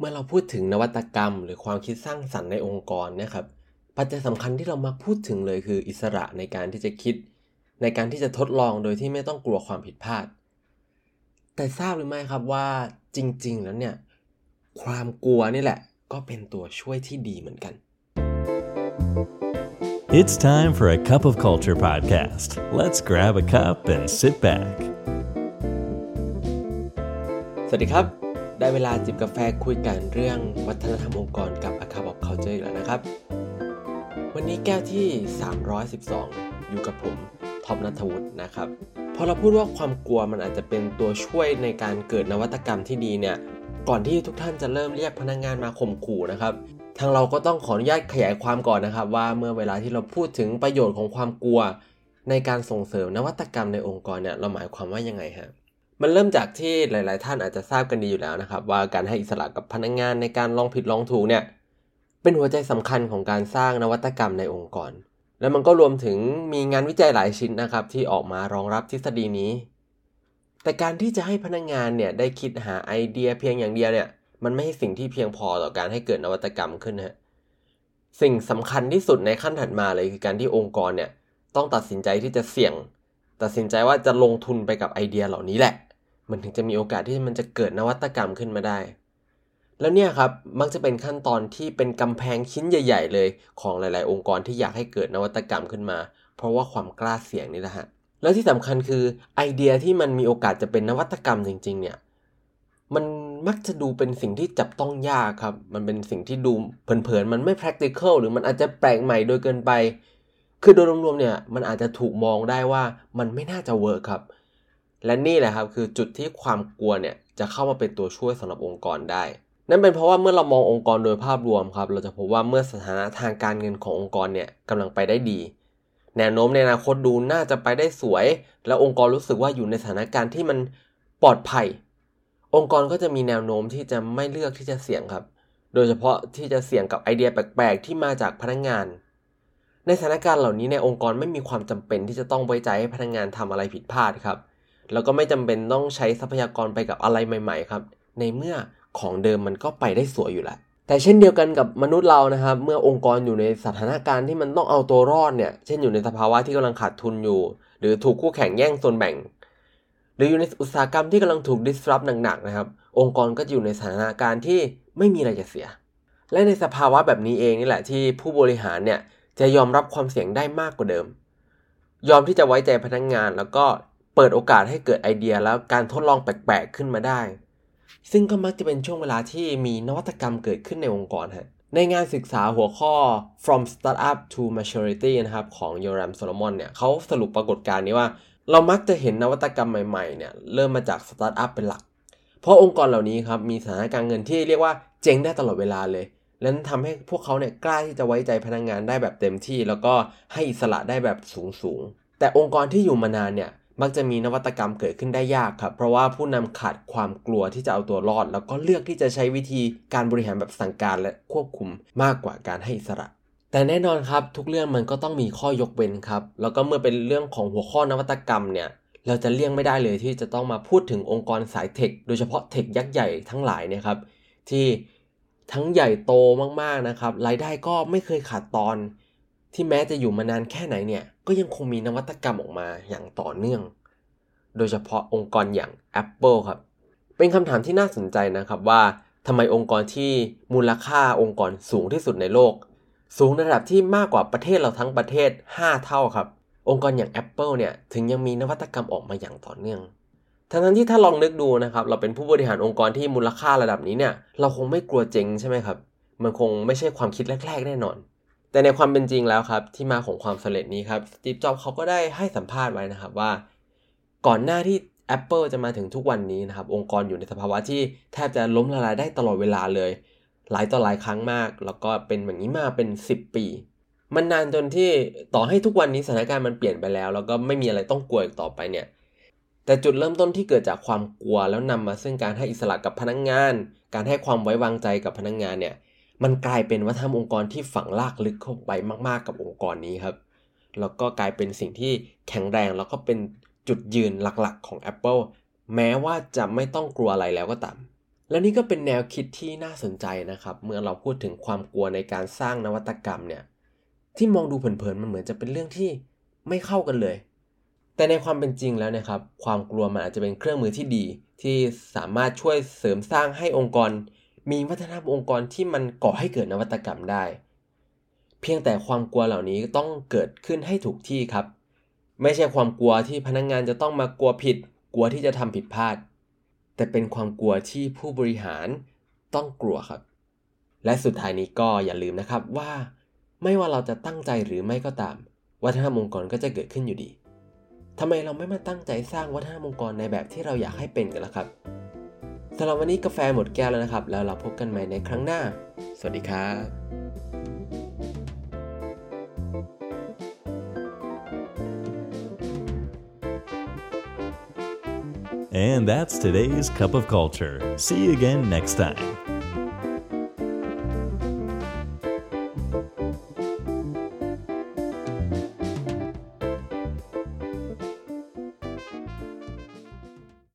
เมื่อเราพูดถึงนวัตกรรม หรือความคิดสร้างสรรค์ในองค์กรนะครับ ปัจจัยสำคัญที่เรามักพูดถึงเลยคืออิสระในการที่จะคิด ในการที่จะทดลองโดยที่ไม่ต้องกลัวความผิดพลาด แต่ทราบหรือไม่ครับว่าจริง ๆ แล้วเนี่ย ความกลัวนี่แหละ ก็เป็นตัวช่วยที่ดีเหมือนกัน It's time for a cup of culture podcast. Let's grab a cup and sit back. สวัสดีครับ ได้เวลาจิบกาแฟคุยกันเรื่องวัฒนธรรมองค์กรกับ A Cup of Culture อีกแล้วนะครับ วันนี้แก้วที่ 312 อยู่กับผมท็อปนัทวุฒินะครับพอเราพูดว่าความกลัวมันอาจจะเป็นตัวช่วยในการเกิดนวัตกรรมที่ดีเนี่ยก่อนที่ทุกท่านจะเริ่มเรียกพนักงงานมาข่มขู่นะครับ ทางเราก็ต้องขออนุญาตขยายความก่อนนะครับ ว่าเมื่อเวลาที่เราพูดถึงประโยชน์ของความกลัว ในการส่งเสริมนวัตกรรมในองค์กรเนี่ยเราหมายความว่ายังไงฮะ มันเริ่มจากที่หลาย ๆ ท่านอาจจะทราบกันดีอยู่แล้วนะครับ ว่าการให้อิสระกับพนักงงานในการลองผิดลองถูกเนี่ยเป็นหัวใจสำคัญของการสร้างนวัตกรรมในองค์กร และมันก็รวมถึงมีงานวิจัยหลายชิ้นนะครับ ที่ออกมารองรับทฤษฎีนี้ แต่การที่จะให้พนักงงานเนี่ยได้คิดหาไอเดียเพียงอย่างเดียวเนี่ยมันไม่ใช่สิ่งที่เพียงพอต่อการให้เกิดนวัตกรรมขึ้นฮะสิ่งสำคัญที่สุดในขั้นถัดมาเลยคือการที่องค์กรเนี่ยต้องตัดสินใจที่จะเสี่ยง ตัดสินใจว่าจะลงทุนไปกับไอเดียเหล่านี้แหละ มันถึงจะมีโอกาสที่มันจะเกิดนวัตกรรมขึ้นมาได้ แล้วเนี่ยครับมักจะเป็นขั้นตอนที่เป็นกำแพงชิ้นใหญ่ ๆ เลย ของหลาย ๆ องค์กรที่อยากให้เกิดนวัตกรรมขึ้นมา เพราะว่าความกล้าเสี่ยงนี่แหละฮะแล้วที่สำคัญคือไอเดียที่มันมีโอกาสจะเป็นนวัตกรรมจริง ๆ เนี่ยมันมักจะดูเป็นสิ่งที่จับต้องยากครับ มันเป็นสิ่งที่ดูเผินๆ มันไม่ practical หรือมันอาจจะแปลกใหม่โดยเกินไป คือโดยรวมๆ เนี่ย มันอาจจะถูกมองได้ว่ามันไม่น่าจะเวิร์คครับ และนี่แหละครับคือจุดที่ความกลัวเนี่ยจะเข้ามาเป็นตัวช่วยสำหรับองค์กรได้ นั่นเป็นเพราะว่าเมื่อเรามององค์กรโดยภาพรวมครับ เราจะพบว่าเมื่อสถานะทางการเงินขององค์กรเนี่ยกำลังไปได้ดี แนวโน้มในอนาคตดูน่าจะไปได้สวย แล้วองค์กรรู้สึกว่าอยู่ในสถานการณ์ที่มันปลอดภัย องค์กรก็จะมีแนวโน้มที่จะไม่เลือกที่จะเสี่ยงครับ โดยเฉพาะที่จะเสี่ยงกับไอเดียแปลกๆ ที่มาจากพนักงงาน ในสถานการณ์เหล่านี้ในองค์กรไม่มีความจำเป็นที่จะต้องไว้ใจให้พนักงงานทำอะไรผิดพลาดครับ แล้วก็ไม่จำเป็นต้องใช้ทรัพยากรไปกับอะไรใหม่ ๆ ครับ ในเมื่อของเดิมมันก็ไปได้สวยอยู่แล้วแต่เช่นเดียวกันกับมนุษย์เรานะครับ เมื่อองค์กรอยู่ในสถานการณ์ที่มันต้องเอาตัวรอดเนี่ย เช่นอยู่ในสภาวะที่กำลังขาดทุนอยู่ หรือถูกคู่แข่งแย่งส่วนแบ่ง หรืออยู่ในอุตสาหกรรมที่กำลังถูก disrupt หนักๆนะครับ องค์กรก็อยู่ในสถานการณ์ที่ไม่มีอะไรจะเสีย และในสภาวะแบบนี้เองนี่แหละที่ผู้บริหารเนี่ยจะยอมรับความเสี่ยงได้มากกว่าเดิม ยอมที่จะไว้ใจพนักงงานแล้วก็ เปิดโอกาสให้เกิดไอเดียแล้วการทดลองแปลกๆขึ้นมาได้ ซึ่งก็มักจะเป็นช่วงเวลาที่มีนวัตกรรมเกิดขึ้นในองค์กรฮะในงานศึกษาหัวข้อ from startup to maturity นะครับของโยรัมโซโลมอนเนี่ยเขาสรุปปรากฏการณ์นี้ว่า เรามักจะเห็นนวัตกรรมใหม่ๆเนี่ยเริ่มมาจากสตาร์ทอัพเป็นหลัก เพราะองค์กรเหล่านี้ครับมีสถานะการเงินที่เรียกว่าเจ๊งได้ตลอดเวลาเลยและนั้นทำให้พวกเขาเนี่ยกล้าที่จะไว้ใจพนักงานได้แบบเต็มที่ แล้วก็ให้อิสระได้แบบสูงๆแต่องค์กรที่อยู่มานานเนี่ย มักจะมีนวัตกรรมเกิดขึ้นได้ยากครับ เพราะว่าผู้นำขาดความกลัวที่จะเอาตัวรอด แล้วก็เลือกที่จะใช้วิธีการบริหารแบบสั่งการและควบคุมมากกว่าการให้อิสระ แต่แน่นอนครับทุกเรื่องมันก็ต้องมีข้อยกเว้นครับ แล้วก็เมื่อเป็นเรื่องของหัวข้อนวัตกรรมเนี่ยเราจะเลี่ยงไม่ได้เลยที่จะต้องมาพูดถึงองค์กรสายเทคโดยเฉพาะเทคยักษ์ใหญ่ทั้งหลายเนี่ยครับที่ทั้งใหญ่โตมากๆนะครับรายได้ก็ไม่เคยขาดตอน ที่แม้จะอยู่มานานแค่ไหนเนี่ยก็ยังคงมีนวัตกรรมออกมาอย่างต่อเนื่อง โดยเฉพาะองค์กรอย่าง Apple ครับ เป็นคำถามที่น่าสนใจนะครับว่าทำไมองค์กรที่มูลค่าองค์กรสูงที่สุดในโลก สูงระดับที่มากกว่าประเทศเราทั้งประเทศ 5 เท่าครับ องค์กรอย่าง Apple เนี่ยถึงยังมีนวัตกรรมออกมาอย่างต่อเนื่องทั้งนั้นที่ถ้าลองนึกดูนะครับเราเป็นผู้บริหารองค์กรที่มูลค่าระดับนี้เนี่ยเราคงไม่กลัวเจ๊งใช่ไหมครับ มันคงไม่ใช่ความคิดแรก ๆ แน่นอน แต่ในความเป็นจริงแล้วครับ ที่มาของความสำเร็จนี้ครับสตีฟจ็อบเขาก็ได้ให้สัมภาษณ์ไว้นะครับว่า ก่อนหน้าที่ Apple จะมาถึงทุกวันนี้นะครับ องค์กรอยู่ในสภาวะที่แทบจะล้มละลายได้ตลอดเวลาเลย หลายต่อหลายครั้งมาก แล้วก็เป็นแบบนี้มาเป็น 10 ปี มันนานจนที่ต่อให้ทุกวันนี้สถานการณ์มันเปลี่ยนไปแล้ว แล้วก็ไม่มีอะไรต้องกลัวอีกต่อไปเนี่ยแต่จุดเริ่มต้นที่เกิดจากความกลัวแล้วนำมาซึ่งการให้อิสระกับพนักงงาน การให้ความไว้วางใจกับพนักงงานเนี่ย มันกลายเป็นวัฒนธรรมองค์กรที่ฝังลากลึกเข้าไปมากๆกับองค์กรนี้ครับ แล้วก็กลายเป็นสิ่งที่แข็งแรงแล้วก็เป็นจุดยืนหลักๆของ Apple แม้ว่าจะไม่ต้องกลัวอะไรแล้วก็ตาม และนี่ก็เป็นแนวคิดที่น่าสนใจนะครับ เมื่อเราพูดถึงความกลัวในการสร้างนวัตกรรมเนี่ย ที่มองดูเผินๆมันเหมือนจะเป็นเรื่องที่ไม่เข้ากันเลย แต่ในความเป็นจริงแล้วนะครับ ความกลัวมันอาจจะเป็นเครื่องมือที่ดี ที่สามารถช่วยเสริมสร้างให้องค์กร มีวัฒนธรรมองค์กรที่มันก่อให้เกิดนวัตกรรมได้ เพียงแต่ความกลัวเหล่านี้ต้องเกิดขึ้นให้ถูกที่ครับ ไม่ใช่ความกลัวที่พนักงงานจะต้องมากลัวผิด กลัวที่จะทำผิดพลาด แต่เป็นความกลัวที่ผู้บริหารต้องกลัวครับ และสุดท้ายนี้ก็อย่าลืมนะครับว่า ไม่ว่าเราจะตั้งใจหรือไม่ก็ตาม วัฒนธรรมองค์กรก็จะเกิดขึ้นอยู่ดีทำไมเราไม่มาตั้งใจสร้างวัฒนธรรมองค์กรในแบบที่เราอยากให้เป็นกันล่ะครับ สำหรับวันนี้กาแฟหมดแก้วแล้วนะครับ แล้วเราพบกันใหม่ในครั้งหน้า สวัสดีครับ And that's today's Cup of Culture. See you again next time.